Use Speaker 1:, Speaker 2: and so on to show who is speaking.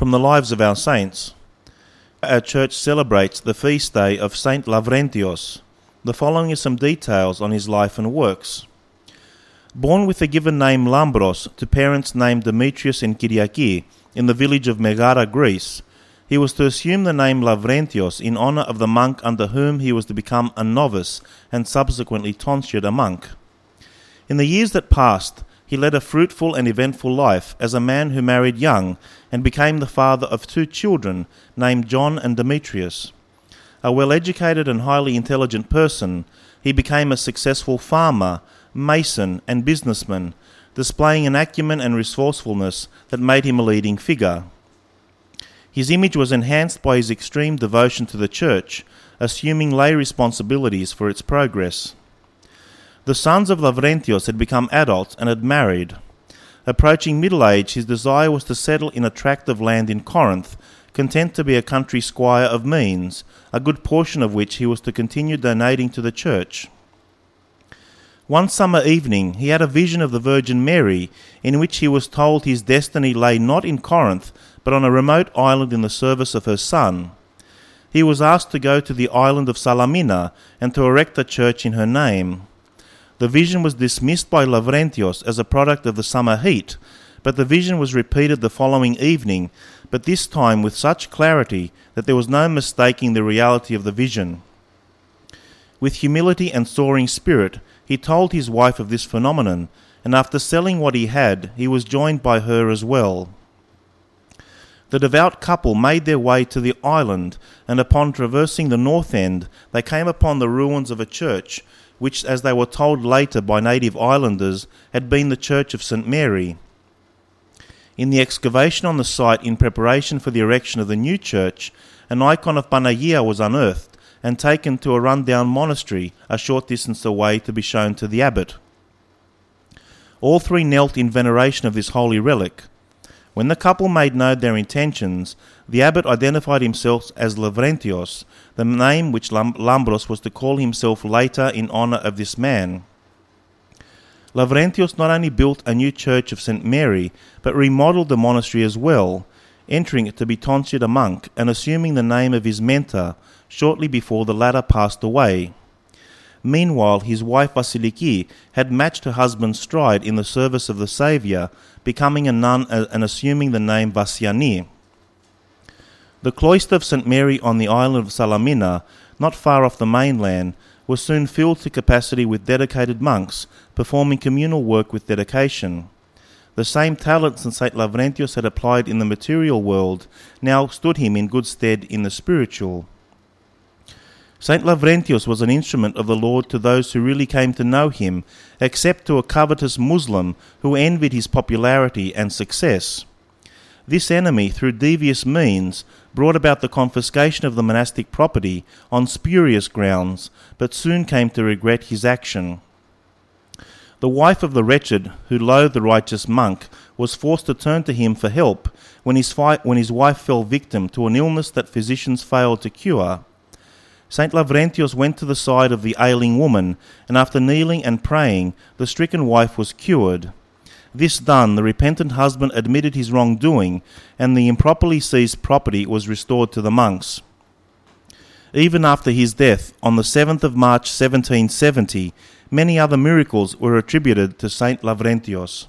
Speaker 1: from the lives of our saints. Our church celebrates the feast day of Saint Lavrentios. The following are some details on his life and works. Born with the given name Lambros to parents named Demetrius and Kyriaki in the village of Megara, Greece, he was to assume the name Lavrentios in honor of the monk under whom he was to become a novice and subsequently tonsured a monk. In the years that passed, he led a fruitful and eventful life as a man who married young and became the father of two children named John and Demetrius. A well educated and highly intelligent person, he became a successful farmer, mason, and businessman, displaying an acumen and resourcefulness that made him a leading figure. His image was enhanced by his extreme devotion to the church, assuming lay responsibilities for its progress. The sons of Lavrentios had become adults and had married. Approaching middle age, his desire was to settle in a tract of land in Corinth, content to be a country squire of means, a good portion of which he was to continue donating to the church. One summer evening, he had a vision of the Virgin Mary, in which he was told his destiny lay not in Corinth, but on a remote island in the service of her son. He was asked to go to the island of Salamina and to erect a church in her name. The vision was dismissed by Lavrentios as a product of the summer heat, but the vision was repeated the following evening, but this time with such clarity that there was no mistaking the reality of the vision. With humility and soaring spirit, he told his wife of this phenomenon, and after selling what he had, he was joined by her as well. The devout couple made their way to the island, and upon traversing the north end, they came upon the ruins of a church which, as they were told later by native islanders, had been the Church of St. Mary. In the excavation on the site in preparation for the erection of the new church, an icon of Panagia was unearthed and taken to a run-down monastery a short distance away to be shown to the abbot. All three knelt in veneration of this holy relic. When the couple made known their intentions, the abbot identified himself as Lavrentios, the name which Lambros was to call himself later in honour of this man. Lavrentios not only built a new church of St. Mary, but remodeled the monastery as well, entering it to be tonsured a monk and assuming the name of his mentor shortly before the latter passed away. Meanwhile, his wife Vasiliki had matched her husband's stride in the service of the Saviour, becoming a nun and assuming the name Vassiani. The cloister of St. Mary on the island of Salamina, not far off the mainland, was soon filled to capacity with dedicated monks, performing communal work with dedication. The same talents that St. Lavrentius had applied in the material world now stood him in good stead in the spiritual. St. Lavrentius was an instrument of the Lord to those who really came to know him, except to a covetous Muslim who envied his popularity and success. This enemy, through devious means, brought about the confiscation of the monastic property on spurious grounds, but soon came to regret his action. The wife of the wretched, who loathed the righteous monk, was forced to turn to him for help when his, fi- when his wife fell victim to an illness that physicians failed to cure. St. Lavrentius went to the side of the ailing woman, and after kneeling and praying, the stricken wife was cured. This done, the repentant husband admitted his wrongdoing, and the improperly seized property was restored to the monks. Even after his death, on the 7th of March 1770, many other miracles were attributed to Saint Lavrentios.